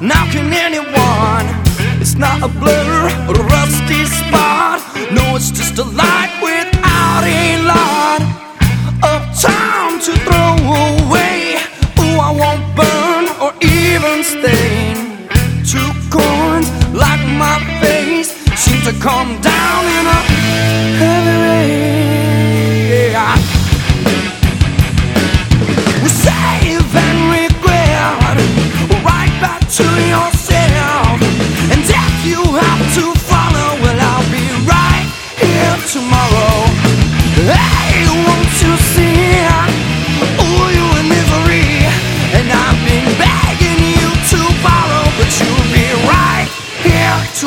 Now can anyone? It's not a blur or a rusty spot. No, it's just a light without a lot of time to throw away. Ooh, I won't burn or even stain. Two coins like my face seem to come down in a heavy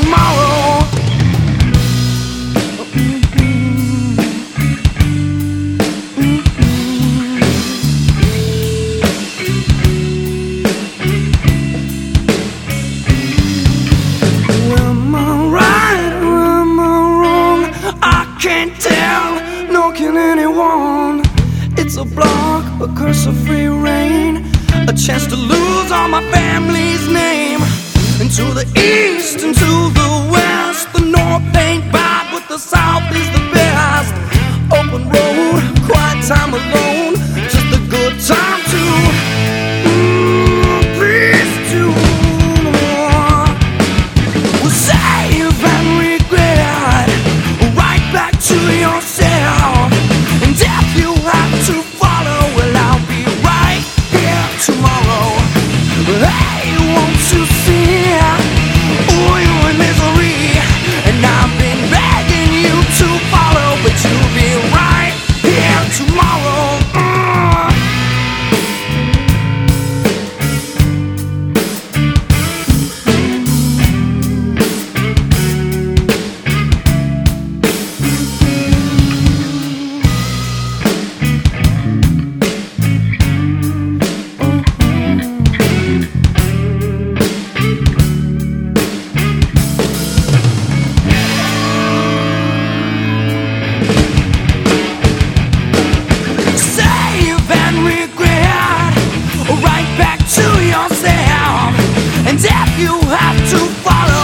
tomorrow. Am I right am I wrong? I can't tell, nor can anyone. It's a block, a curse of free reign, a chance to lose all my family's name. To the east and to the west, the north ain't you have to follow.